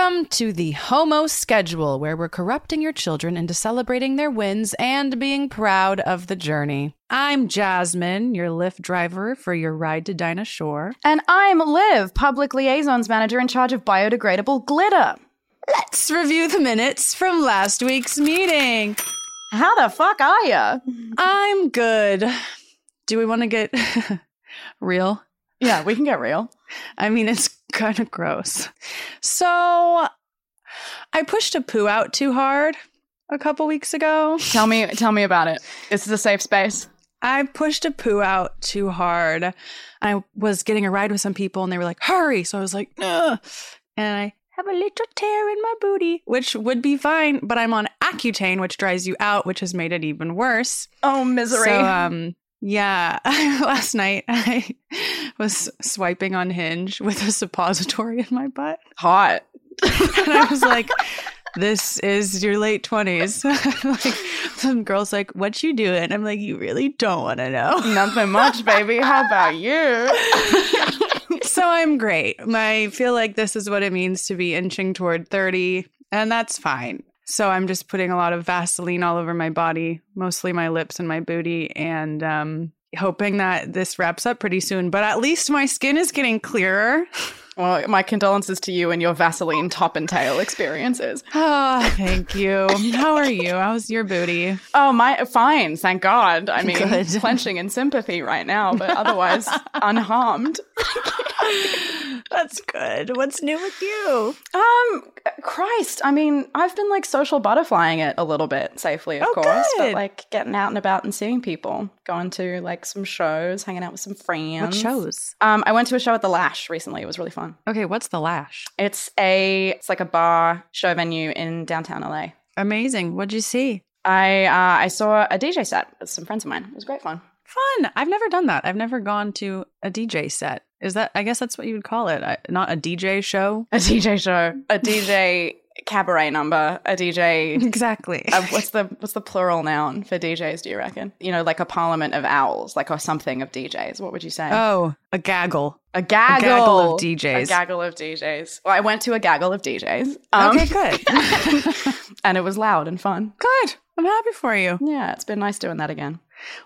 Welcome to the Homo Schedule, where we're corrupting your children into celebrating their wins and being proud of the journey. I'm Jasmin, your Lyft driver for your ride to Dinah Shore. And I'm Liv, Public Liaisons Manager in charge of biodegradable glitter. Let's review the minutes from last week's meeting. How the fuck are ya? I'm good. Do we want to get real? Yeah, we can get real. I mean, it's kind of gross. So, I pushed a poo out too hard a couple weeks ago. Tell me, tell me about it. This is a safe space. I pushed a poo out too hard. I was getting a ride with some people and they were like, hurry. So I was like, Ugh. and I have a little tear in my booty, which would be fine, but I'm on Accutane, which dries you out, which has made it even worse. Oh, misery. So, um, yeah, last night I was swiping on Hinge with a suppository in my butt. Hot. and I was like, this is your late 20s. like, some girl's like, what you doing? I'm like, you really don't want to know. Nothing much, baby. How about you? so I'm great. I feel like this is what it means to be inching toward 30, and that's fine. So I'm just putting a lot of Vaseline all over my body, mostly my lips and my booty, and um, hoping that this wraps up pretty soon. But at least my skin is getting clearer. Well, my condolences to you and your Vaseline top and tail experiences. Oh, thank you. How are you? How's your booty? Oh, my fine, thank God. I mean, Good. clenching in sympathy right now, but otherwise unharmed. That's good. What's new with you? Um, Christ, I mean, I've been like social butterflying it a little bit safely, of Oh, course, good. but like getting out and about and seeing people, going to like some shows, hanging out with some friends. What shows? Um, I went to a show at the Lash recently. It was really fun. Okay, what's the lash? It's a it's like a bar show venue in downtown LA. Amazing. What'd you see? I uh, I saw a DJ set with some friends of mine. It was great fun. Fun. I've never done that. I've never gone to a DJ set. Is that? I guess that's what you would call it. I, not a DJ show. A DJ show, a DJ cabaret number, a DJ Exactly. Uh, what's the what's the plural noun for DJs? Do you reckon? You know, like a parliament of owls, like or something of DJs. What would you say? oh, a gaggle. a gaggle, gaggle of DJs. A gaggle of DJs. Well, I went to a gaggle of DJs. um, okay, good. and it was loud and fun. good. I'm happy for you. Yeah, it's been nice doing that again.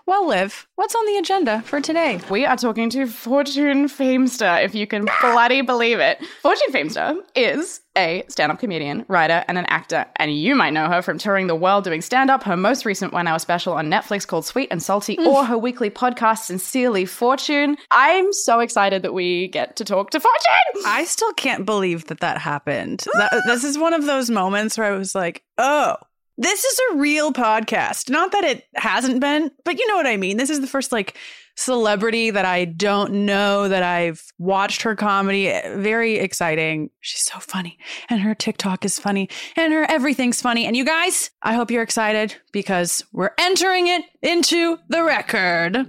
Well, Liv, what's on the agenda for today? We are talking to Fortune Feimster, if you can bloody believe it. Fortune Feimster is a stand up comedian, writer, and an actor. And you might know her from touring the world doing stand up, her most recent one hour special on Netflix called Sweet and Salty, mm. or her weekly podcast, Sincerely Fortune. I'm so excited that we get to talk to Fortune. I still can't believe that that happened. That, this is one of those moments where I was like, oh, this is a real podcast. Not that it hasn't been, but you know what I mean. This is the first like celebrity that I don't know that I've watched her comedy. Very exciting. She's so funny. And her TikTok is funny. And her everything's funny. And you guys, I hope you're excited because we're entering it into the record.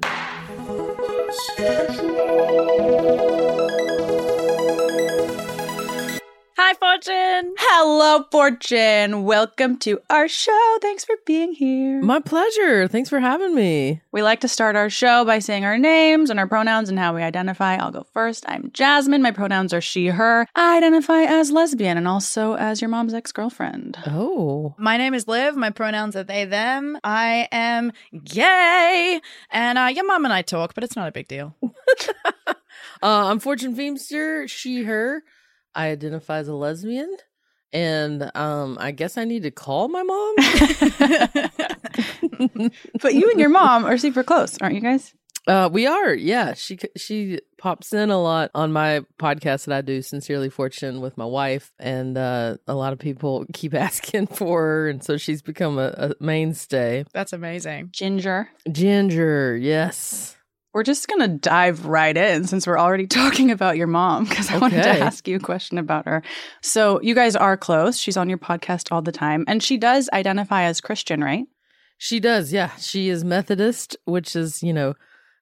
Hi, Fortune. Hello, Fortune. Welcome to our show. Thanks for being here. My pleasure. Thanks for having me. We like to start our show by saying our names and our pronouns and how we identify. I'll go first. I'm Jasmin. My pronouns are she, her. I identify as lesbian and also as your mom's ex girlfriend. Oh. My name is Liv. My pronouns are they, them. I am gay. And uh, your mom and I talk, but it's not a big deal. Uh, I'm Fortune Feimster, she, her. I identify as a lesbian. And um, I guess I need to call my mom. But you and your mom are super close, aren't you guys? uh, we are, yeah. She she pops in a lot on my podcast that I do, Sincerely Fortune, with my wife, and uh, a lot of people keep asking for her, and so she's become a, a mainstay. That's amazing. Ginger. Ginger, yes. We're just going to dive right in since we're already talking about your mom because I wanted to ask you a question about her. So, you guys are close. She's on your podcast all the time. And she does identify as Christian, right? She does, yeah. She is Methodist, which is, you know,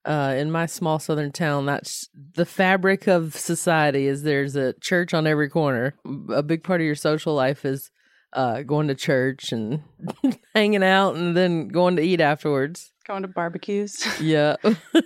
uh, in my small southern town, that's the fabric of society. Is there's a church on every corner. A big part of your social life is uh, going to church and hanging out, and then going to eat afterwards. Going to barbecues. Yeah.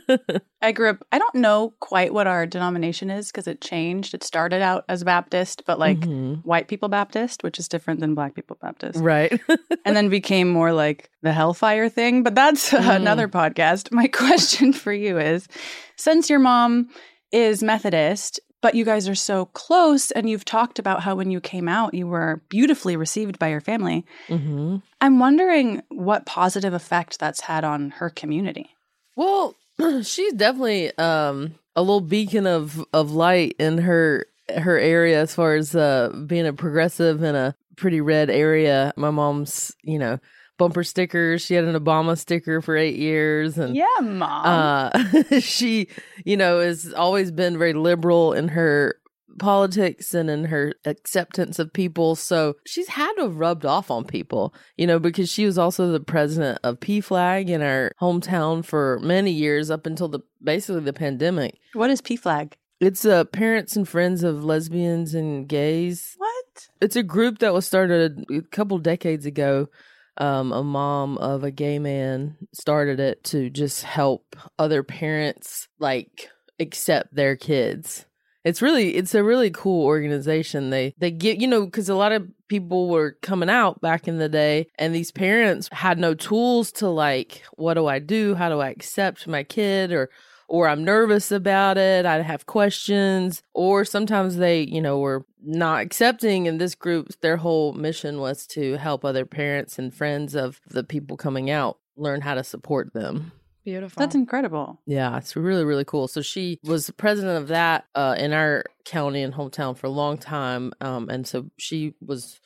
I grew up, I don't know quite what our denomination is because it changed. It started out as Baptist, but like Mhm. white people Baptist, which is different than black people Baptist. Right. and then became more like the hellfire thing. But that's another podcast. My question for you is since your mom is Methodist, but you guys are so close, and you've talked about how when you came out, you were beautifully received by your family. hmm I'm wondering what positive effect that's had on her community. Well, she's definitely um a little beacon of of light in her her area as far as uh being a progressive in a pretty red area. My mom's, you know, bumper stickers. She had an Obama sticker for 8 years and Yeah, mom. uh she, you know, has always been very liberal in her politics and in her acceptance of people. So she's had to have rubbed off on people, you know, because she was also the president of PFLAG in our hometown for many years up until the basically the pandemic. what is PFLAG? It's uh, parents and friends of lesbians and gays. What? It's a group that was started a couple decades ago. Um, a mom of a gay man started it to just help other parents like accept their kids. It's really it's a really cool organization. They they get you know because a lot of people were coming out back in the day, and these parents had no tools to like what do I do? How do I accept my kid or or I'm nervous about it. I have questions, or sometimes they, you know, were not accepting. And this group, their whole mission was to help other parents and friends of the people coming out learn how to support them. Beautiful. That's incredible. Yeah, it's really, really cool. So she was president of that uh, in our county and hometown for a long time. Um, and so she was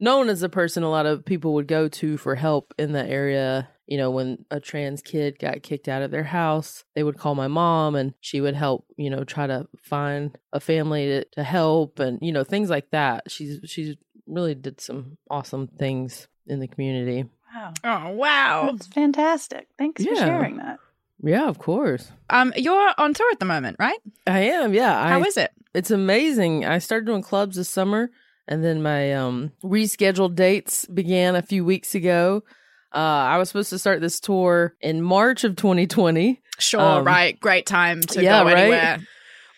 known as a person a lot of people would go to for help in the area. You know, when a trans kid got kicked out of their house, they would call my mom and she would help, you know, try to find a family to, to help and, you know, things like that. She's she's really did some awesome things in the community. Wow. oh wow. That's fantastic. Thanks for Yeah. sharing that. Yeah, of course. Um, you're on tour at the moment, right? I am, yeah. How I, is it? it's amazing. I started doing clubs this summer, and then my um, rescheduled dates began a few weeks ago. Uh, I was supposed to start this tour in March of 2020. Sure, Um, right. Great time to yeah, go right? anywhere.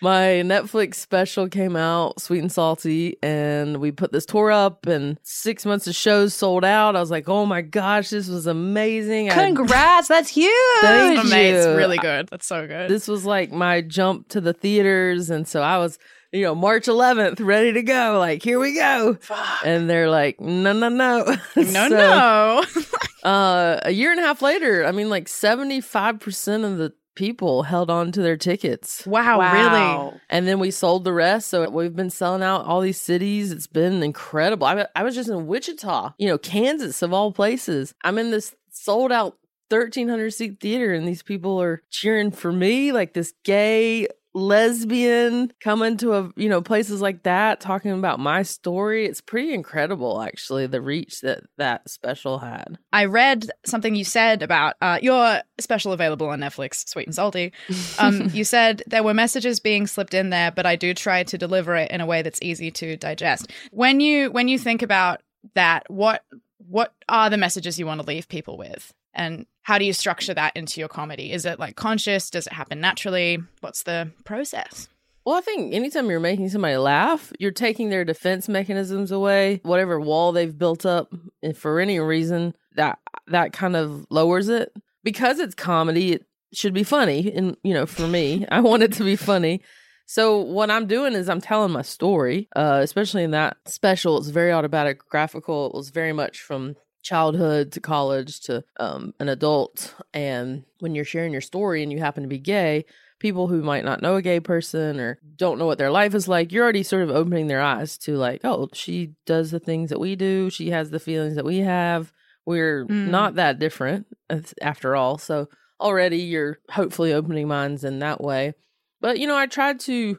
My Netflix special came out, Sweet and Salty, and we put this tour up, and six months of shows sold out. I was like, oh my gosh, this was amazing. I- Congrats. That's huge. Thank Oh, mate, it's you. really good. That's so good. this was like my jump to the theaters, and so I was, you know, March 11th, ready to go. Like, here we go. Fuck. And they're like, no, no, no. no, So, no. Uh, a year and a half later, I mean, like 75% of the people held on to their tickets. wow, really? And then we sold the rest. So we've been selling out all these cities. It's been incredible. I, I was just in Wichita, you know, Kansas of all places. I'm in this sold out 1300 seat theater and these people are cheering for me like this gay lesbian coming to a you know places like that talking about my story it's pretty incredible actually the reach that that special had I read something you said about uh, your special available on Netflix, Sweet and Salty. Um, you said there were messages being slipped in there, but I do try to deliver it in a way that's easy to digest. When you when you think about that, what what are the messages you want to leave people with, and how do you structure that into your comedy? Is it like conscious? Does it happen naturally? What's the process? Well, I think anytime you're making somebody laugh, you're taking their defense mechanisms away, whatever wall they've built up, and for any reason that that kind of lowers it. Because it's comedy, it should be funny, and you know, for me, I want it to be funny. So what I'm doing is I'm telling my story, uh, especially in that special. It's very autobiographical. It was very much from childhood to college to um, an adult. And when you're sharing your story and you happen to be gay, people who might not know a gay person or don't know what their life is like, you're already sort of opening their eyes to like, oh, she does the things that we do. She has the feelings that we have. We're Mm. not that different after all. So already you're hopefully opening minds in that way. But, you know, I tried to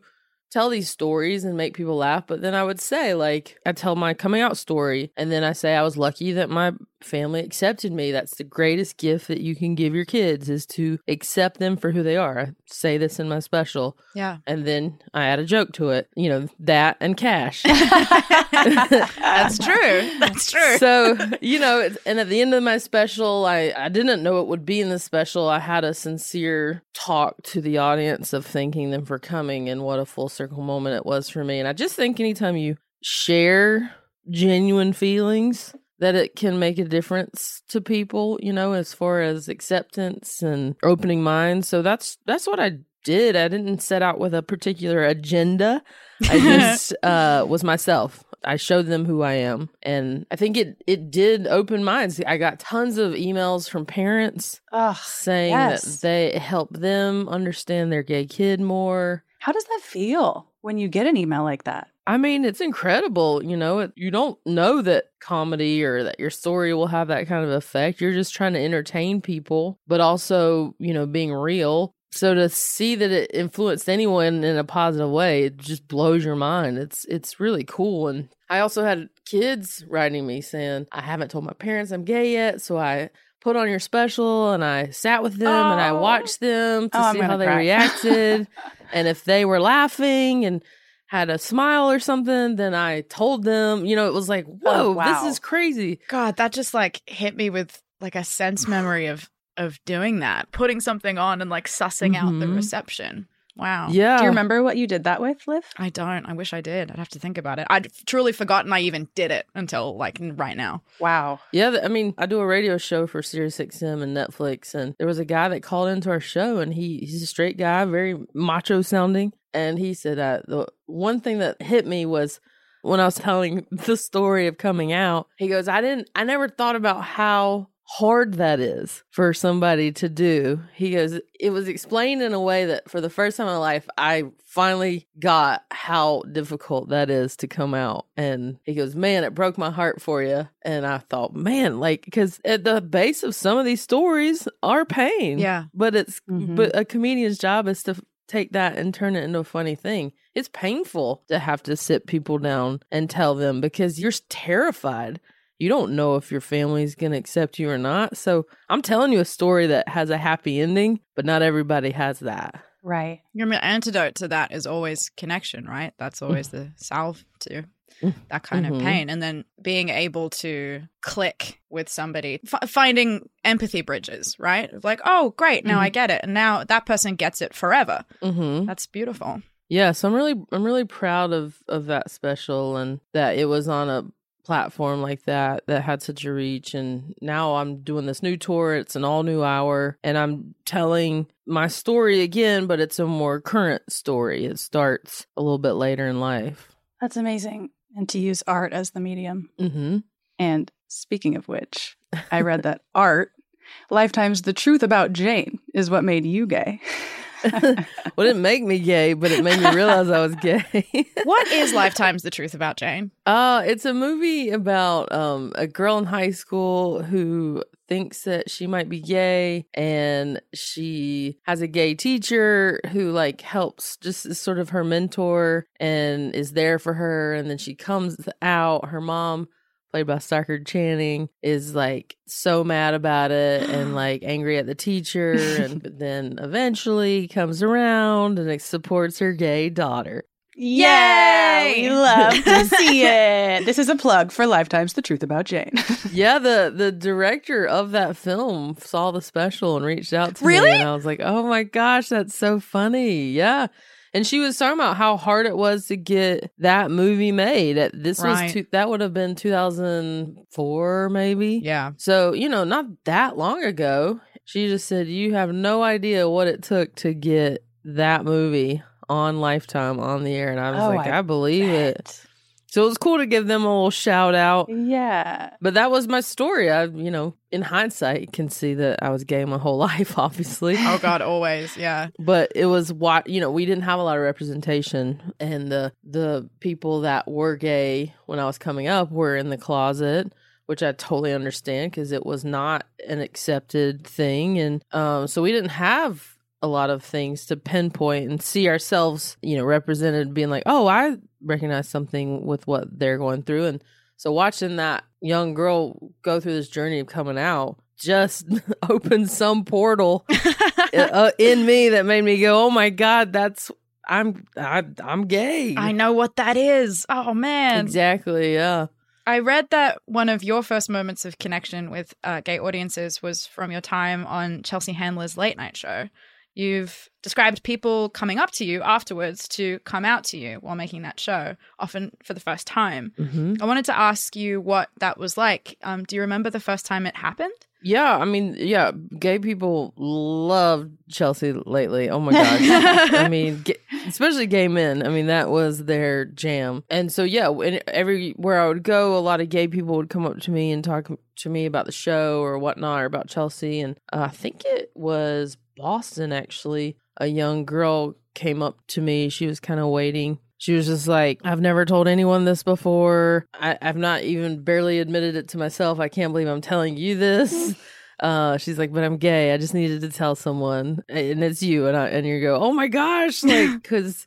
tell these stories and make people laugh, but then I would say, like, I tell my coming out story, and then I say I was lucky that my family accepted me. That's the greatest gift that you can give your kids is to accept them for who they are. I say this in my special. Yeah. And then I add a joke to it, you know, that and cash. That's true. That's true. so you know and at the end of my special i i didn't know it would be in the special i had a sincere talk to the audience of thanking them for coming and what a full circle moment it was for me and i just think anytime you share genuine feelings that it can make a difference to people you know as far as acceptance and opening minds so that's that's what i did i didn't set out with a particular agenda i just uh was myself I showed them who I am, and I think it it did open minds. I got tons of emails from parents Ugh. saying Yes. that they help them understand their gay kid more. How does that feel when you get an email like that? I mean, it's incredible. You know, it, you don't know that comedy or that your story will have that kind of effect. You're just trying to entertain people, but also, you know, being real. So to see that it influenced anyone in a positive way, it just blows your mind. It's it's really cool. And I also had kids writing me saying, "I haven't told my parents I'm gay yet, so I put on your special and I sat with them and I Oh. watched them to Oh, see how they cry. reacted and if they were laughing and had a smile or something, then I told them, you know, it was like, whoa, Oh, wow. this is crazy. God, that just like hit me with like a sense memory of of doing that, putting something on and like sussing out the Mhm. reception. Wow. Yeah. Do you remember what you did that with, Liv? I don't. I wish I did. I'd have to think about it. I'd truly forgotten I even did it until like right now. Wow. Yeah, I mean, I do a radio show for SiriusXM and Netflix, and there was a guy that called into our show, and he he's a straight guy, very macho sounding, and he said uh, the one thing that hit me was when I was telling the story of coming out. He goes, "I didn't, I never thought about how." Hard that is for somebody to do. He goes, it was explained in a way that for the first time in my life, I finally got how difficult that is to come out. And he goes, Man, it broke my heart for you. And I thought, Man, like, because at the base of some of these stories are pain. Yeah. But it's, Mhm. but a comedian's job is to take that and turn it into a funny thing. It's painful to have to sit people down and tell them because you're terrified. You don't know if your family's going to accept you or not. So I'm telling you a story that has a happy ending, but not everybody has that. Right. Your antidote to that is always connection, right? That's always the salve to Mm. that kind Mhm. of pain. And then being able to click with somebody, f- finding empathy bridges, right? Like, oh, great, now I get it. And now that person gets it forever. Mm-hmm. That's beautiful. Yeah, so I'm really I'm really proud of of that special and that it was on a platform like that that had such a reach and now I'm doing this new tour it's an all new hour and I'm telling my story again but it's a more current story it starts a little bit later in life That's amazing. And to use art as the medium. mhm And speaking of which, I read that art, Lifetime's The Truth About Jane, is what made you gay. well it didn't make me gay but it made me realize I was gay What is Lifetime's The Truth About Jane? Uh, it's a movie about um a girl in high school who thinks that she might be gay and she has a gay teacher who like helps just is sort of her mentor and is there for her and then she comes out her mom played by Stockard Channing is like so mad about it and like angry at the teacher and then eventually comes around and like, supports her gay daughter Yay! Yay! We love to see it. This is a plug for Lifetime's The Truth About Jane. Yeah, the the director of that film saw the special and reached out to Really? me, and I was like, "Oh my gosh, that's so funny!" Yeah, and she was talking about how hard it was to get that movie made. This Right. was two, that would have been two thousand four, maybe. Yeah. So you know, not that long ago. She just said, "You have no idea what it took to get that movie on Lifetime on the air," and I was Oh, like, I "I believe it." So it was cool to give them a little shout out. Yeah. But that was my story. I, you know, in hindsight, can see that I was gay my whole life, obviously. Oh God, always. Yeah. But it was what you know. We didn't have a lot of representation, and the the people that were gay when I was coming up were in the closet, which I totally understand because it was not an accepted thing, and um, so we didn't have a lot of things to pinpoint and see ourselves, you know, represented, being like, oh, I recognize something with what they're going through, and So watching that young girl go through this journey of coming out just opened some portal uh, in me that made me go, "Oh my god, that's I'm I, I'm gay." I know what that is. Oh man. exactly. Yeah. I read that one of your first moments of connection with uh, gay audiences was from your time on Chelsea Handler's late night show. You've described people coming up to you afterwards to come out to you while making that show, often for the first time. hmm I wanted to ask you what that was like. Um, do you remember the first time it happened? Yeah, I mean, yeah, gay people love Chelsea Lately. Oh my gosh. I mean, especially gay men. I mean, that was their jam. And so, yeah, when, everywhere I would go, a lot of gay people would come up to me and talk to me about the show or whatnot or about Chelsea. And uh, I think it was Boston, actually. A young girl came up to me. She was kind of waiting. She was just like, I've never told anyone this before. I, I've not even barely admitted it to myself. I can't believe I'm telling you this. Uh, she's like, but I'm gay. I just needed to tell someone, and it's you. And I and you go, oh my gosh, like, because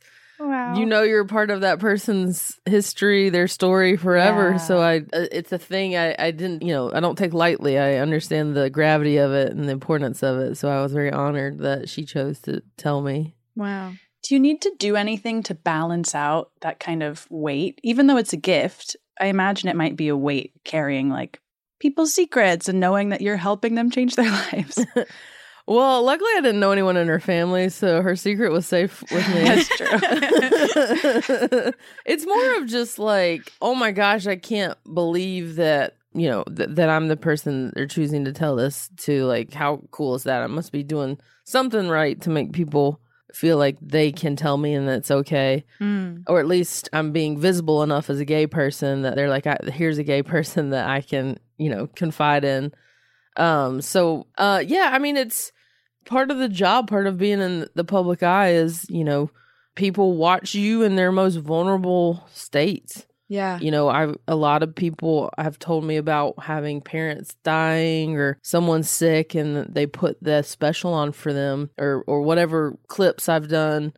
Wow. you know you're a part of that person's history, their story forever. Yeah. So I, uh, it's a thing I, I didn't, you know, I don't take lightly. I understand the gravity of it and the importance of it. So I was very honored that she chose to tell me. wow. Do you need to do anything to balance out that kind of weight? Even though it's a gift, I imagine it might be a weight carrying like people's secrets and knowing that you're helping them change their lives. Well, luckily I didn't know anyone in her family, so her secret was safe with me. That's true. it's more of just like, oh my gosh, I can't believe that you know th- that I'm the person they're choosing to tell this to. Like, how cool is that? I must be doing something right to make people feel like they can tell me and that's okay, Mm. or at least I'm being visible enough as a gay person that they're like, I, here's a gay person that I can you know confide in. Um. So, uh, yeah. I mean, it's part of the job. Part of being in the public eye is you know people watch you in their most vulnerable states. Yeah. You know, I a lot of people have told me about having parents dying or someone sick and they put the special on for them or or whatever clips I've done.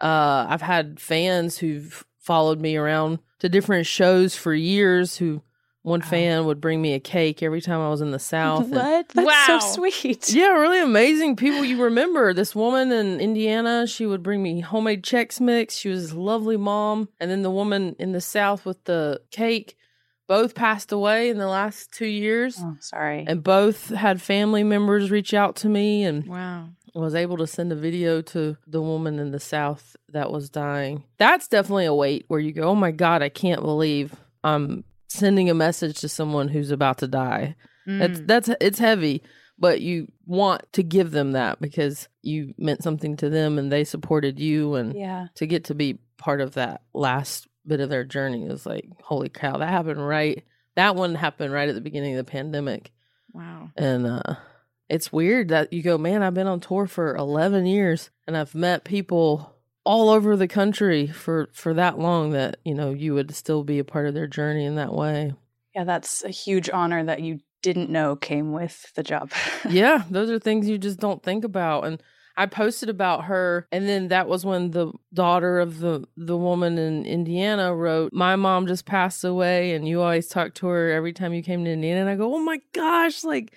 Uh I've had fans who've followed me around to different shows for years who one oh. fan would bring me a cake every time I was in the south. and- what? That's Wow. so sweet. yeah, really amazing people you remember. This woman in Indiana, she would bring me homemade Chex Mix. She was a lovely mom. And then the woman in the South with the cake, both passed away in the last two years. Oh, sorry. And both had family members reach out to me and Wow. was able to send a video to the woman in the South that was dying. That's definitely a weight where you go, oh my God, I can't believe I'm sending a message to someone who's about to die. That's Mm. that's it's heavy, but you want to give them that because you meant something to them and they supported you and yeah. to get to be part of that last bit of their journey is like holy cow that happened right that one happened right at the beginning of the pandemic Wow. and uh it's weird that you go man I've been on tour for 11 years and I've met people all over the country for for that long that you know you would still be a part of their journey in that way Yeah, that's a huge honor that you didn't know came with the job. yeah, those are things you just don't think about. And I posted about her, and then that was when the daughter of the the woman in Indiana wrote, "My mom just passed away, and you always talk to her every time you came to Indiana." And I go, "Oh my gosh!" Like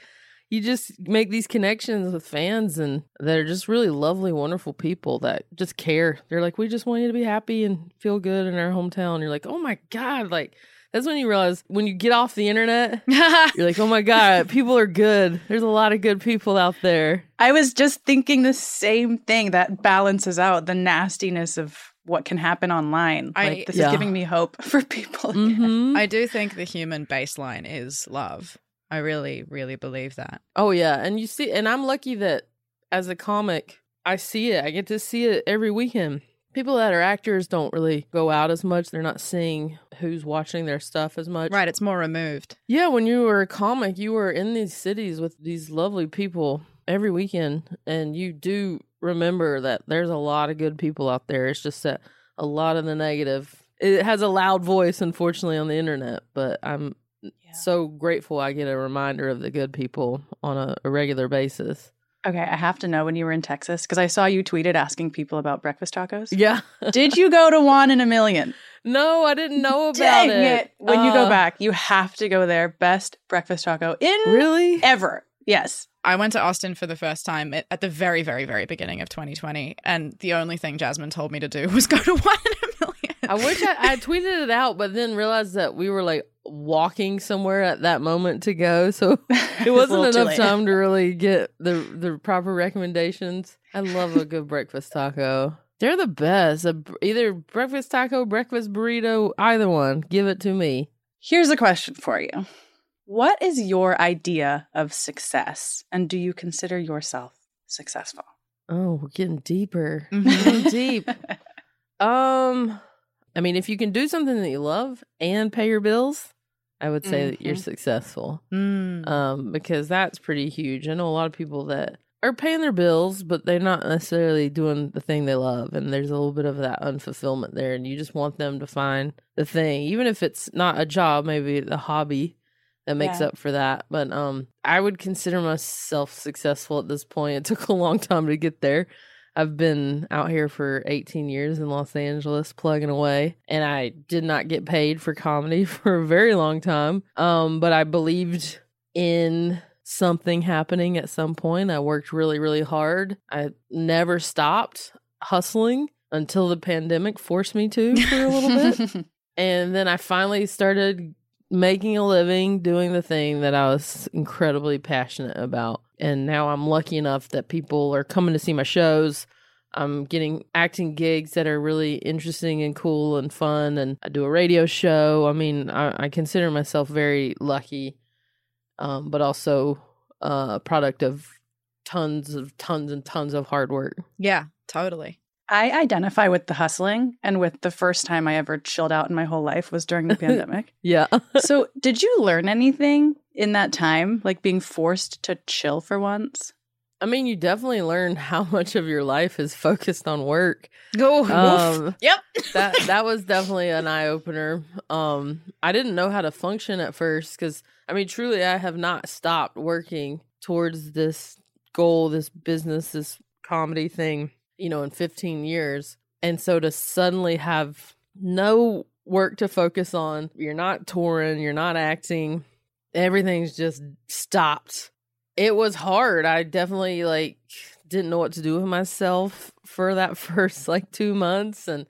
you just make these connections with fans, and they're just really lovely, wonderful people that just care. They're like, "We just want you to be happy and feel good in our hometown." You're like, "Oh my god!" Like. That's when you realize when you get off the internet, you're like, oh my God, people are good. There's a lot of good people out there. I was just thinking the same thing that balances out the nastiness of what can happen online. I- like this Yeah. is giving me hope for people. Mm-hmm. I do think the human baseline is love. I really, really believe that. Oh, yeah. And you see, and I'm lucky that as a comic, I see it. I get to see it every weekend. People that are actors don't really go out as much. They're not seeing who's watching their stuff as much. Right, it's more removed. Yeah, when you were a comic, you were in these cities with these lovely people every weekend, and you do remember that there's a lot of good people out there. It's just that a lot of the negative. It has a loud voice, unfortunately, on the internet. But I'm Yeah. so grateful I get a reminder of the good people on a, a regular basis. Okay, I have to know when you were in Texas because I saw you tweeted asking people about breakfast tacos. Yeah. Did you go to Juan in a Million? no, I didn't know about Dang it. it. When you go Uh, back, you have to go there. Best breakfast taco in Really? ever. Yes. I went to Austin for the first time at, at the very, very, very beginning of 2020, and the only thing Jasmin told me to do was go to Juan in a Million. I wish I, I tweeted it out, but then realized that we were like walking somewhere at that moment to go, so it wasn't enough time to really get the the proper recommendations. I love a good breakfast taco. They're the best. A, either breakfast taco, breakfast burrito, either one. Give it to me. Here's a question for you What is your idea of success? And do you consider yourself successful? Oh, we're getting deeper. Mhm. Getting deep. Um, I mean, if you can do something that you love and pay your bills, I would say that you're Mhm. successful. Mm. um, because that's pretty huge. I know a lot of people that are paying their bills, but they're not necessarily doing the thing they love, and there's a little bit of that unfulfillment there, and you just want them to find the thing, even if it's not a job, maybe the hobby that makes Yeah. up for that. But um, I would consider myself successful at this point. It took a long time to get there. I've been out here for 18 years in Los Angeles plugging away and I did not get paid for comedy for a very long time. Um but I believed in something happening at some point. I worked really really hard. I never stopped hustling until the pandemic forced me to for a little bit. And then I finally started making a living doing the thing that I was incredibly passionate about. And now I'm lucky enough that people are coming to see my shows. I'm getting acting gigs that are really interesting and cool and fun. And I do a radio show. I mean, I, I consider myself very lucky, um, but also uh, a product of tons of tons and tons of hard work. yeah, totally. I identify with the hustling and with the first time I ever chilled out in my whole life was during the pandemic. Yeah. so, did you learn anything in that time, like being forced to chill for once? I mean, you definitely learn how much of your life is focused on work. Go. Um, yep. that that was definitely an eye opener. Um, I didn't know how to function at first because I mean, truly, I have not stopped working towards this goal, this business, this comedy thing, you know, in 15 years. And so to suddenly have no work to focus on, you're not touring, you're not acting, everything's just stopped. It was hard. I definitely like didn't know what to do with myself for that first like two months and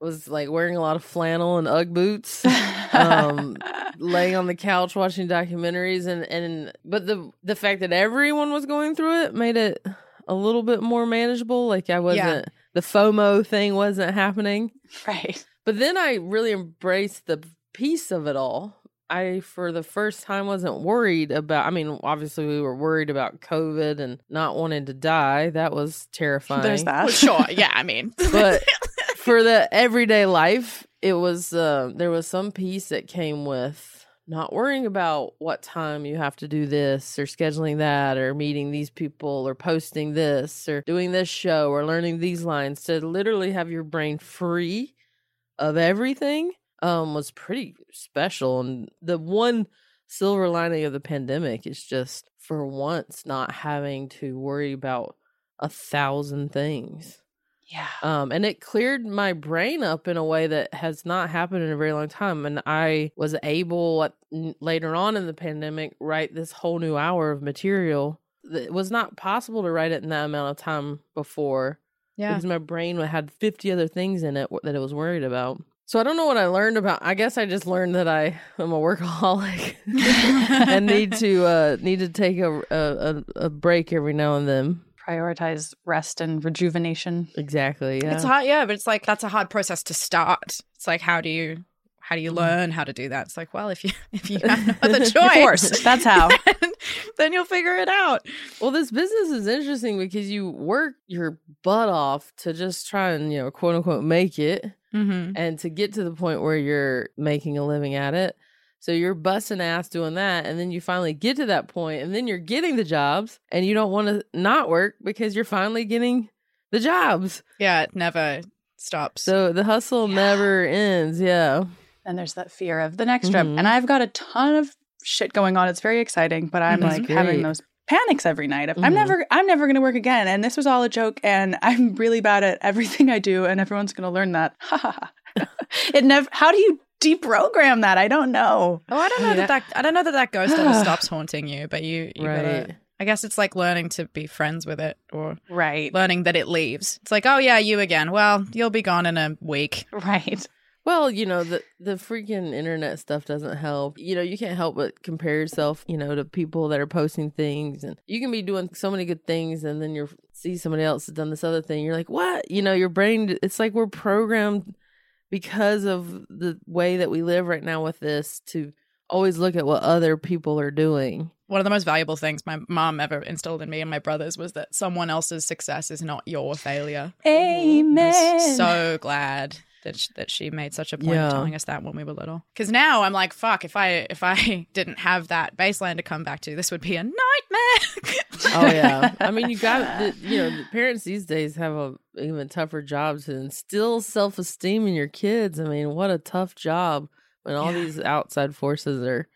was like wearing a lot of flannel and Ugg boots, um, laying on the couch watching documentaries and and but the the fact that everyone was going through it made it a little bit more manageable. Like I wasn't the FOMO thing wasn't happening. right. But then I really embraced the peace of it all. I, for the first time, wasn't worried about. I mean, obviously, we were worried about COVID and not wanting to die. That was terrifying. There's that. Well, sure. Yeah, I mean. But for the everyday life, it was uh, there was some peace that came with not worrying about what time you have to do this or scheduling that or meeting these people or posting this or doing this show or learning these lines to literally have your brain free of everything um was pretty special and the one silver lining of the pandemic is just for once not having to worry about a thousand things Yeah. um, and it cleared my brain up in a way that has not happened in a very long time. And I was able at, n- later on in the pandemic write this whole new hour of material that was not possible to write it in that amount of time before Yeah. because my brain had 50 other things in it w- that it was worried about. So I don't know what I learned about. I guess I just learned that I am a workaholic and need to uh, need to take a, a a a break every now and then. Prioritize rest and rejuvenation. Exactly. Yeah. It's hard, yeah, but it's like that's a hard process to start. It's like how do you how do you learn how to do that? It's like, well, if you if you have no other choice, Forced. That's how. then, then you'll figure it out. Well, this business is interesting because you work your butt off to just try and, you know, quote unquote, make it Mm-hmm. and to get to the point where you're making a living at it. So you're busting ass doing that. And then you finally get to that point and then you're getting the jobs and you don't want to not work because you're finally getting the jobs. Yeah, it never stops. So the hustle never ends. Yeah. And there's that fear of the next trip. Mhm. And I've got a ton of shit going on. It's very exciting, but I'm That's like having those panics every night of I'm Mhm. never I'm never going to work again and this was all a joke and I'm really bad at everything I do and everyone's going to learn that. Ha ha ha. it never how do you deprogram that? I don't know. Oh, I don't know Yeah. that, that I don't know that that ghost ever stops haunting you, but you, you Right. gotta. I guess it's like learning to be friends with it, or Right. learning that it leaves. It's like, oh yeah, you again. Well, you'll be gone in a week. Right. Well, you know, the the freaking internet stuff doesn't help. You know, you can't help but compare yourself, you know, to people that are posting things and you can be doing so many good things and then you see somebody else has done this other thing. You're like, "What?" You know, your brain it's like we're programmed because of the way that we live right now with this to always look at what other people are doing. One of the most valuable things my mom ever instilled in me and my brothers was that someone else's success is not your failure. I Amen. so glad that sh- that she made such a point Yeah. of telling us that when we were little. Because now I'm like, fuck, if I if I didn't have that baseline to come back to, this would be a nightmare. Oh yeah, I mean, you got the, you know, the parents these days have a even tougher job to instill self esteem in your kids. I mean, what a tough job when all Yeah. these outside forces are,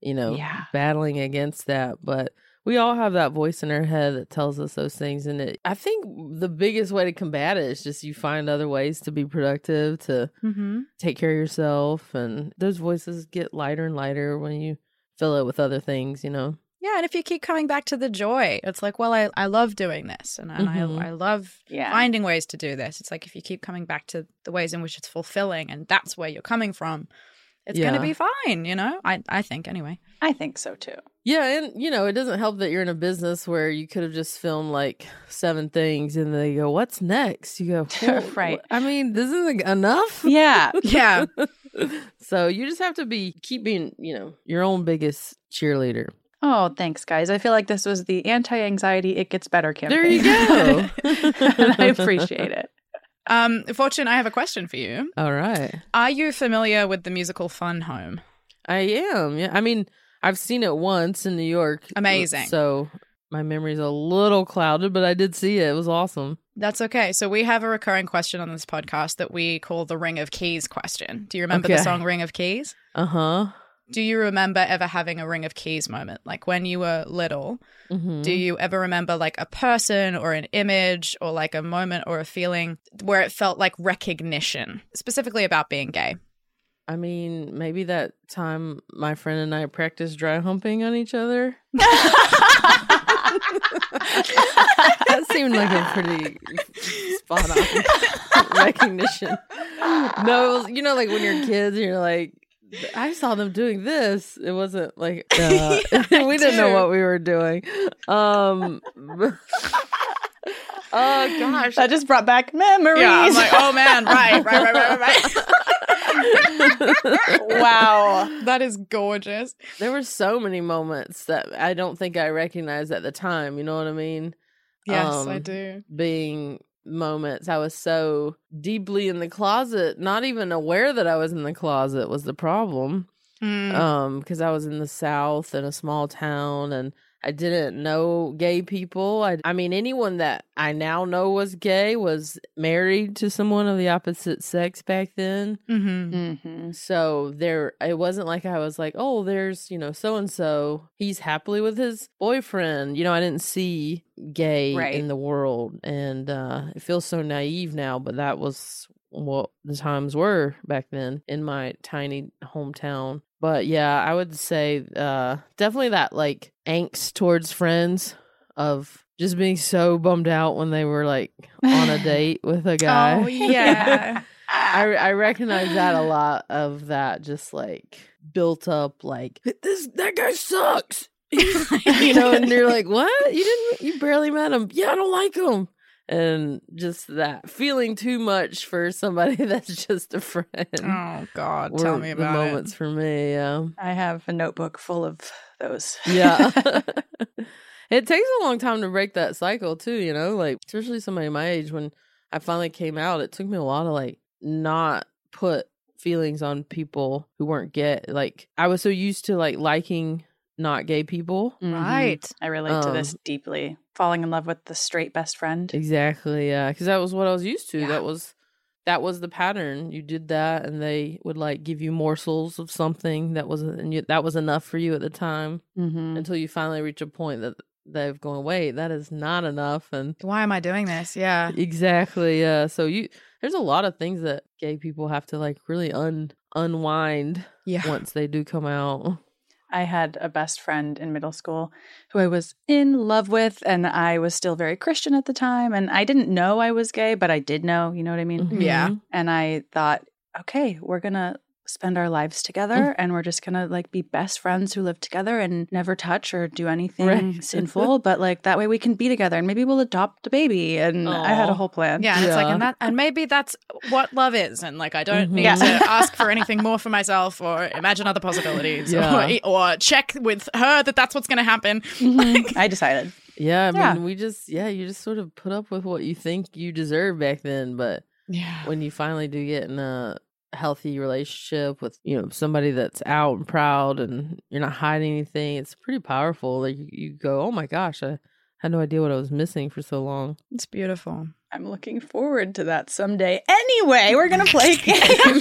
you know, Yeah. battling against that. But we all have that voice in our head that tells us those things, and it, I think the biggest way to combat it is just you find other ways to be productive, to mm-hmm. take care of yourself, and those voices get lighter and lighter when you fill it with other things. You know. Yeah, and if you keep coming back to the joy, it's like, well, I, I love doing this and, and Mhm. I, I love Yeah. finding ways to do this. It's like if you keep coming back to the ways in which it's fulfilling and that's where you're coming from, it's going to be fine, you know? I, I think, anyway. I think so too. Yeah, and you know, it doesn't help that you're in a business where you could have just filmed like seven things and they go, What's next? You go, "Well, Right. I mean, this isn't enough. Yeah. Yeah. so you just have to be keep being, you know, your own biggest cheerleader. Oh, thanks, guys. I feel like this was the anti-anxiety "It Gets Better" campaign. There you go. and I appreciate it. Um, Fortune, I have a question for you. All right. Are you familiar with the musical Fun Home? I am. Yeah. I mean, I've seen it once in New York. Amazing. So my memory's a little clouded, but I did see it. It was awesome. That's okay. So we have a recurring question on this podcast that we call the Ring of Keys question. Do you remember the song Ring of Keys? Uh huh. Do you remember ever having a Ring of Keys moment? Like when you were little, Mm-hmm. do you ever remember like a person or an image or like a moment or a feeling where it felt like recognition, specifically about being gay? I mean, maybe that time my friend and I practiced dry humping on each other. that seemed like a pretty spot on recognition. No, it was, you know, like when you're kids, you're like, I saw them doing this. It wasn't like uh, we didn't know what we were doing. Um, oh gosh, That just brought back memories. Yeah, I'm like, oh man, right, right, right, right, right, right. wow. that is gorgeous. there were so many moments that I don't think I recognized at the time. You know what I mean? Yes, I Um, do. being moments I was so deeply in the closet, not even aware that I was in the closet was the problem. Mm. Um, because I was in the South in a small town and I didn't know gay people. I, I mean, anyone that I now know was gay was married to someone of the opposite sex back then. hmm Mm-hmm. So there, it wasn't like I was like, oh, there's, you know, so and so. He's happily with his boyfriend. You know, I didn't see gay Right. in the world. And uh, it feels so naive now, but that was what the times were back then in my tiny hometown. But yeah, I would say uh, definitely that like angst towards friends of just being so bummed out when they were like on a date with a guy. Oh yeah. I I recognize that a lot of that just like built up like this that guy sucks. you know, and you're like, "What? You didn't you barely met him. Yeah, I don't like him." And just that feeling too much for somebody that's just a friend. oh God, tell me the about moments for me. Yeah. I have a notebook full of those. Yeah. it takes a long time to break that cycle too, you know, like especially somebody my age when I finally came out, it took me a while to like not put feelings on people who weren't gay. Like I was so used to like liking not gay people. it. Right. I relate to this Um, deeply. Falling in love with the straight best friend. Exactly, yeah, cuz that was what I was used to. Yeah. That was that was the pattern. You did that and they would like give you morsels of something that was and you, that was enough for you at the time. Mm-hmm. until you finally reach a point that they've gone, wait, that is not enough. And Why am I doing this? Yeah. exactly, yeah. So you, there's a lot of things that gay people have to like really un unwind Yeah. once they do come out. I had a best friend in middle school who I was in love with, and I was still very Christian at the time. And I didn't know I was gay, but I did know, you know what I mean? Yeah. Mhm. And I thought, okay, we're going to spend our lives together and we're just going to like be best friends who live together and never touch or do anything Right. sinful. But like that way we can be together and maybe we'll adopt a baby. And I had a whole plan. Yeah, and it's like, and that, and maybe that's what love is, and like, I don't Mhm. need Yeah. to ask for anything more for myself, or imagine other possibilities, Yeah. or, or check with her that that's what's going to happen. Mhm. I decided. Yeah, I Yeah. mean, we just, yeah, you just sort of put up with what you think you deserve back then. But Yeah, when you finally do get in a healthy relationship with, you know, somebody that's out and proud and you're not hiding anything, it's pretty powerful. Like you, you go, oh my gosh, I had no idea what I was missing for so long. it's beautiful. I'm looking forward to that someday. Anyway, we're going to play a game.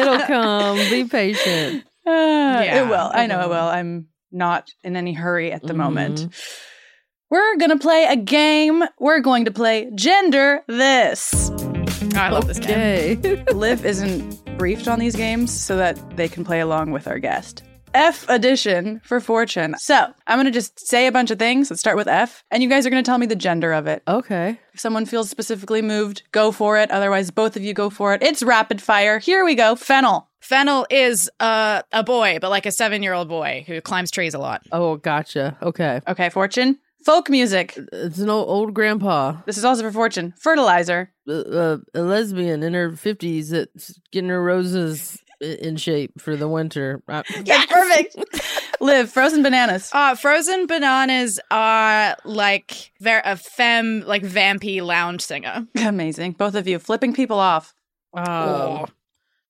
It'll come. Be patient. Uh, Yeah, it will. I it know it will. will. I'm not in any hurry at the Mhm. moment. We're going to play a game. We're going to play Gender This. I love this game. Okay. Liv isn't briefed on these games so that they can play along with our guest. F edition for Fortune. So I'm going to just say a bunch of things. Let's start with F. And you guys are going to tell me the gender of it. okay. If someone feels specifically moved, go for it. Otherwise, both of you go for it. It's rapid fire. Here we go. Fennel. Fennel is uh, a boy, but like a seven-year-old boy who climbs trees a lot. Oh, gotcha. Okay. Okay, Fortune. Folk music. It's an old, old grandpa, This is also for Fortune. Fertilizer. uh, uh, a lesbian in her 50s that's getting her roses in shape for the winter. Uh, Yes, perfect. Liv. Frozen bananas. Uh, frozen bananas are like ver- a femme, like vampy lounge singer. Amazing. Both of you flipping people off. Um,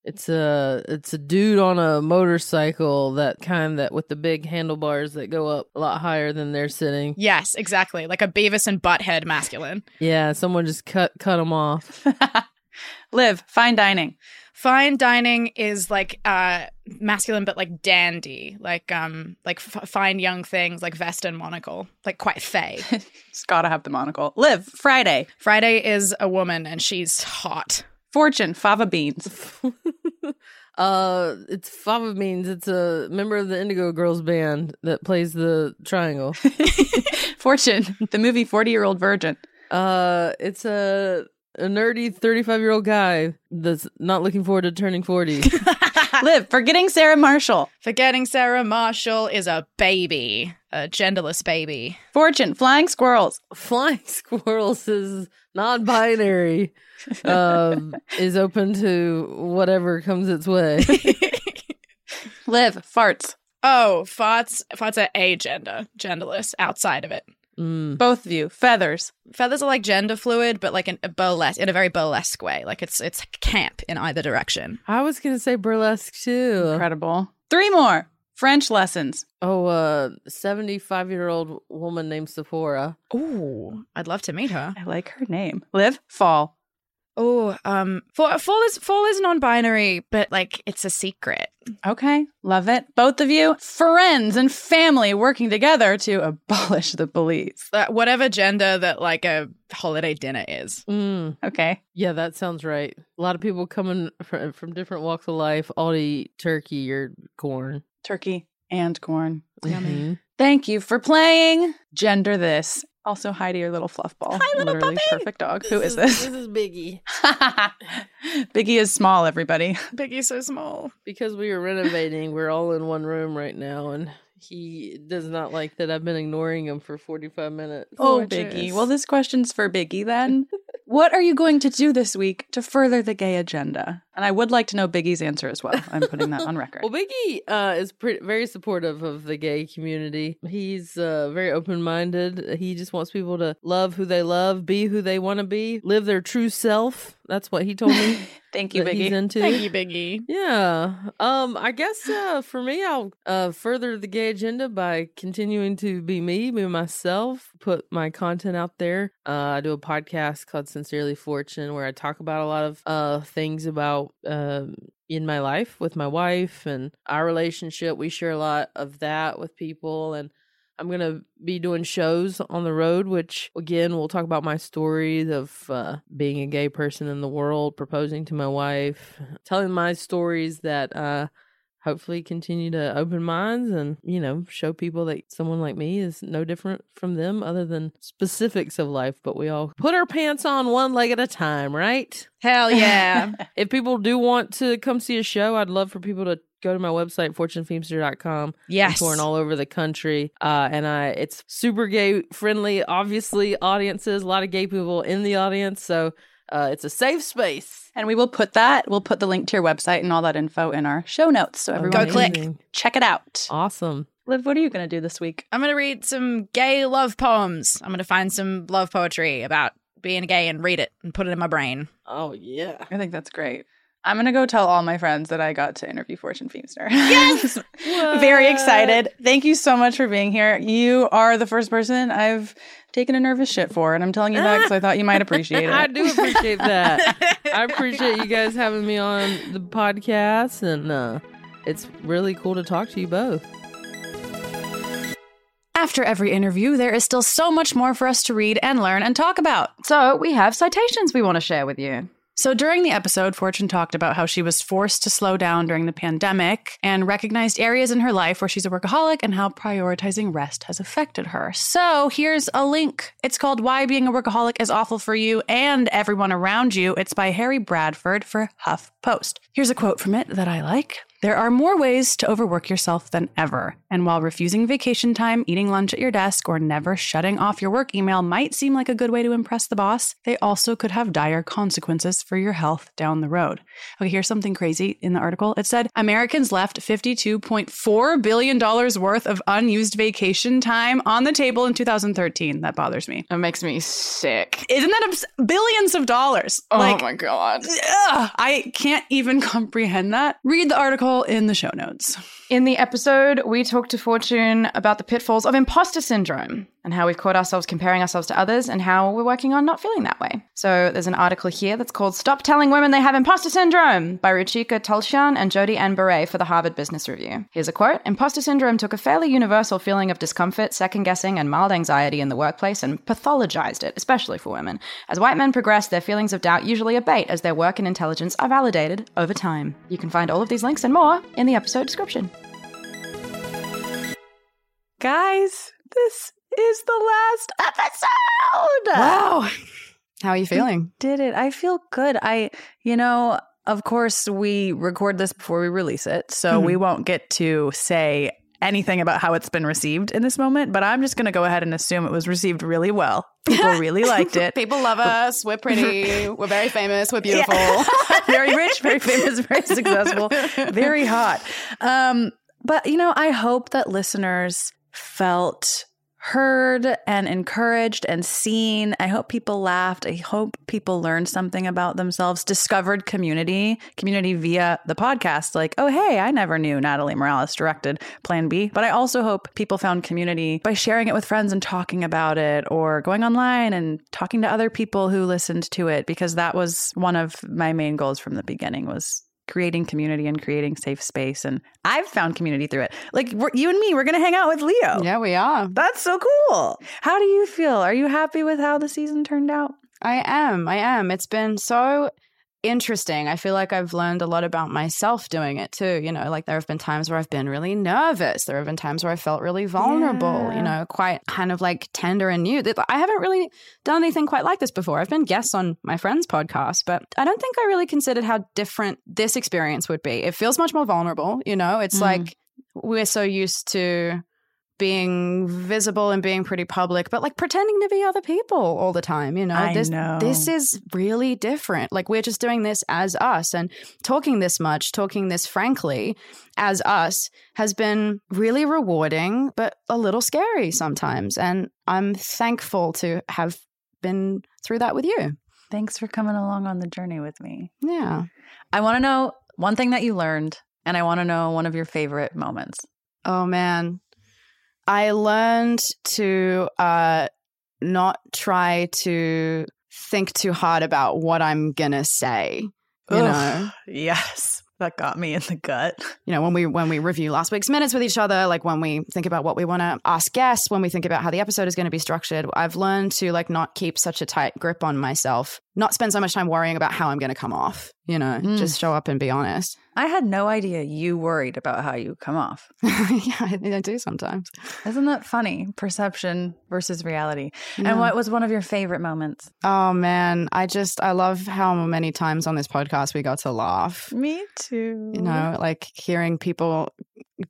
it's a it's a dude on a motorcycle that kind that with the big handlebars that go up a lot higher than they're sitting. Yes, exactly. Like a Beavis and Butthead masculine. Yeah, someone just cut cut him off. Liv. Fine dining. Fine dining is like uh masculine but like dandy, like um like f- fine young things like vest and monocle, like quite fey. Just gotta have the monocle. Liv. Friday. Friday is a woman and she's hot. Fortune. Fava beans. uh, it's Fava Beans. It's a member of the Indigo Girls band that plays the triangle. Fortune. The movie 40 Year Old Virgin. Uh, it's a a nerdy thirty five year old guy that's not looking forward to turning forty. Liv. Forgetting Sarah Marshall. Forgetting Sarah Marshall is a baby, a genderless baby. Fortune. Flying squirrels. Flying squirrels is non binary. Um, is open to whatever comes its way. Liv. Farts. Oh, farts farts are agender, genderless outside of it. Mm. Both of you. Feathers. Feathers are like gender fluid, but like in a burlesque in a very burlesque way. Like it's it's camp in either direction. I was gonna say burlesque too. Incredible. Three more. French lessons. Oh, uh, seventy-five year old woman named Sephora. Ooh, I'd love to meet her. I like her name. Liv. Fall. Oh, um, fall, fall is fall is non-binary, but like it's a secret. Okay. Love it. Both of you. Friends and family working together to abolish the police. Uh, whatever gender that like a holiday dinner is. Mm. Okay. Yeah, that sounds right. A lot of people coming from, from different walks of life all to eat turkey or corn. Turkey and corn. Mhm. Thank you for playing Gender This. Also, hi to your little fluff ball. Hi, little Literally puppy. perfect dog. Who is this? This is Biggie. Biggie is small, everybody. Biggie's so small. Because we are renovating, we're all in one room right now, and he does not like that I've been ignoring him for 45 minutes. Oh, Gorgeous. Biggie. Well, this question's for Biggie then. what are you going to do this week to further the gay agenda? And I would like to know Biggie's answer as well. I'm putting that on record. Well, Biggie uh, is pretty, very supportive of the gay community. He's uh, very open minded. He just wants people to love who they love, be who they want to be, live their true self. That's what he told me Thank you, that he's Biggie. into. Thank you, Biggie. Yeah. Um, I guess uh for me I'll uh further the gay agenda by continuing to be me, be myself, put my content out there. Uh I do a podcast called Sincerely Fortune where I talk about a lot of uh things about um in my life with my wife and our relationship. We share a lot of that with people and I'm going to be doing shows on the road, which again, we'll talk about my stories of uh, being a gay person in the world, proposing to my wife, telling my stories that uh, hopefully continue to open minds and, you know, show people that someone like me is no different from them other than specifics of life. But we all put our pants on one leg at a time, right? Hell yeah. if people do want to come see a show, I'd love for people to go to my website fortunefeimster.com yes. I'm touring all over the country uh, and I it's super gay friendly obviously audiences a lot of gay people in the audience so uh, it's a safe space And we will put that, we'll put the link to your website and all that info in our show notes. So everyone Go click. Check it out. awesome Liv, what are you going to do this week? I'm going to read some gay love poems. I'm going to find some love poetry about being gay and read it and put it in my brain. oh yeah I think that's great. I'm going to go tell all my friends that I got to interview Fortune Feimster. Yes! Very excited. Thank you so much for being here. You are the first person I've taken a nervous shit for, and I'm telling you that because I thought you might appreciate it. I do appreciate that. I appreciate you guys having me on the podcast, and uh, it's really cool to talk to you both. After every interview, there is still so much more for us to read and learn and talk about. So we have citations we want to share with you. So during the episode, Fortune talked about how she was forced to slow down during the pandemic and recognized areas in her life where she's a workaholic and how prioritizing rest has affected her. So here's a link. It's called Why Being a Workaholic is Awful for You and Everyone Around You. It's by Harry Bradford for Huff Post. Here's a quote from it that I like. There are more ways to overwork yourself than ever. And while refusing vacation time, eating lunch at your desk, or never shutting off your work email might seem like a good way to impress the boss, they also could have dire consequences for your health down the road. Okay, here's something crazy in the article. It said Americans left $52.4 billion worth of unused vacation time on the table in 2013. That bothers me. It makes me sick. Isn't that abs- billions of dollars? Oh like, my god. ugh, I can't even comprehend that. Read the article in the show notes. In the episode, we talked to Fortune about the pitfalls of imposter syndrome and how we've caught ourselves comparing ourselves to others and how we're working on not feeling that way. So there's an article here that's called Stop Telling Women They Have Imposter Syndrome by Ruchika Tulshyan and Jodi Ann Burey for the Harvard Business Review. Here's a quote Imposter syndrome took a fairly universal feeling of discomfort, second guessing, and mild anxiety in the workplace and pathologized it, especially for women. As white men progress, their feelings of doubt usually abate as their work and intelligence are validated over time. You can find all of these links and more in the episode description. Guys, this is the last episode. Wow. How are you feeling? Did it. I feel good. I, you know, of course, we record this before we release it. So we won't get to say anything about how it's been received in this moment, but I'm just going to go ahead and assume it was received really well. People really liked it. People love us. We're pretty. We're very famous. We're beautiful. very rich, very famous, very successful, very hot. Um, but you know, I hope that listeners felt heard and encouraged and seen. I hope people laughed. I hope people learned something about themselves, discovered community, community via the podcast. Like, oh, hey, I never knew Natalie Morales directed Plan B. But I also hope people found community by sharing it with friends and talking about it or going online and talking to other people who listened to it because that was one of my main goals from the beginning was creating community and creating safe space and i've found community through it like you and me we're gonna hang out with leo yeah, we are. that's so cool how do you feel are you happy with how the season turned out I am. I am. It's been so interesting. I feel like I've learned a lot about myself doing it too. You know, like there have been times where I've been really nervous. There have been times where I felt really vulnerable, Yeah. you know, quite kind of like tender and new. I haven't really done anything quite like this before. I've been guests on my friend's podcast, but I don't think I really considered how different this experience would be. It feels much more vulnerable, you know, it's Mm. like we're so used to being visible and being pretty public, but like pretending to be other people all the time, you know. I this know. this is really different. Like we're just doing this as us and talking this much, talking this frankly as us has been really rewarding, but a little scary sometimes. And I'm thankful to have been through that with you. thanks for coming along on the journey with me Yeah. i want to know one thing that you learned and i want to know one of your favorite moments Oh man. I learned to uh not try to think too hard about what I'm gonna say. You know? yes that got me in the gut. you know, when we when we review last week's minutes with each other, like when we think about what we want to ask guests, when we think about how the episode is going to be structured, I've learned to like not keep such a tight grip on myself, not spend so much time worrying about how I'm going to come off. You know, Mm. just show up and be honest. I had no idea you worried about how you come off. yeah, I, I do sometimes. Isn't that funny? Perception versus reality. Yeah. And what was one of your favorite moments? Oh man, I just I love how many times on this podcast we got to laugh. Me too. You know, like hearing people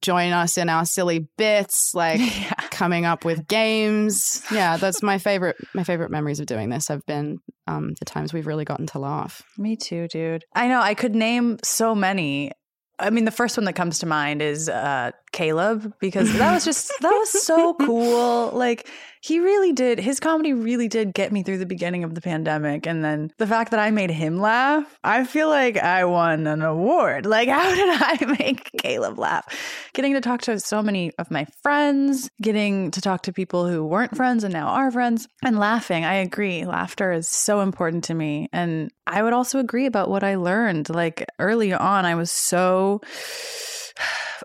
join us in our silly bits, like Yeah. coming up with games. Yeah, that's my favorite. My favorite memories of doing this have been um, the times we've really gotten to laugh. Me too, dude. I know I could name so many. I mean, the first one that comes to mind is uh, Caleb because that was just that was so cool. Like he really did. His comedy really did get me through the beginning of the pandemic, and then the fact that I made him laugh, I feel like I won an award. Like, how did I make Caleb laugh? Getting to talk to so many of my friends, getting to talk to people who weren't friends and now are friends, and laughing. I agree. Laughter is so important to me. And I would also agree about what I learned. Like early on, I was so.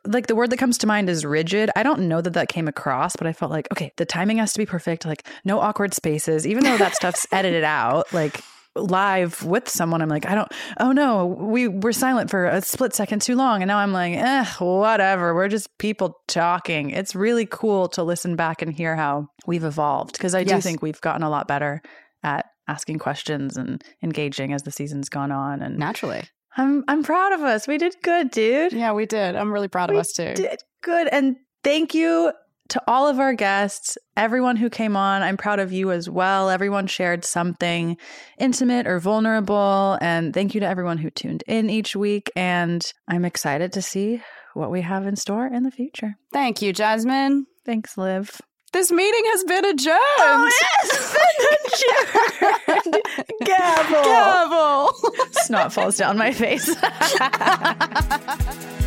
Like the word that comes to mind is rigid. I don't know that that came across, but I felt like, okay, the timing has to be perfect. Like no awkward spaces, even though that stuff's edited out. Like live with someone, I'm like, I don't, oh no, we were silent for a split second too long. And now I'm like, eh, whatever. We're just people talking. It's really cool to listen back and hear how we've evolved because I do think we've gotten a lot better at asking questions and engaging as the season's gone on. And Naturally. I'm, I'm proud of us. We did good, dude. Yeah, we did. I'm really proud of us too. We did good. And thank you to all of our guests, everyone who came on. I'm proud of you as well. Everyone shared something intimate or vulnerable. And thank you to everyone who tuned in each week. And I'm excited to see what we have in store in the future. Thank you, Jasmin. Thanks, Liv. This meeting has been adjourned. Oh, yes, been adjourned. Gavel. Gavel. Snot falls down my face.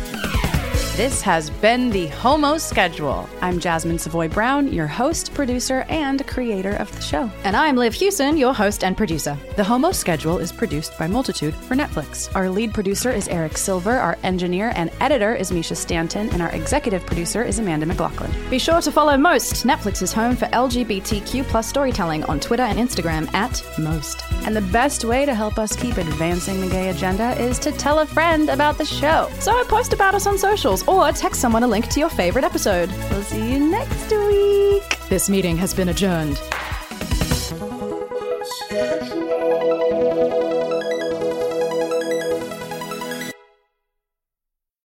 This has been the Homo Schedule. I'm Jasmin Savoy Brown, your host, producer, and creator of the show. and I'm Liv Hewson, your host and producer. The Homo Schedule is produced by Multitude for Netflix. Our lead producer is Eric Silver, our engineer and editor is Mischa Stanton, and our executive producer is Amanda McLoughlin. Be sure to follow Most, Netflix's home for LGBTQ plus storytelling on Twitter and Instagram at Most. And the best way to help us keep advancing the gay agenda is to tell a friend about the show. So I post about us on socials or text someone a link to your favourite episode. We'll see you next week. This meeting has been adjourned.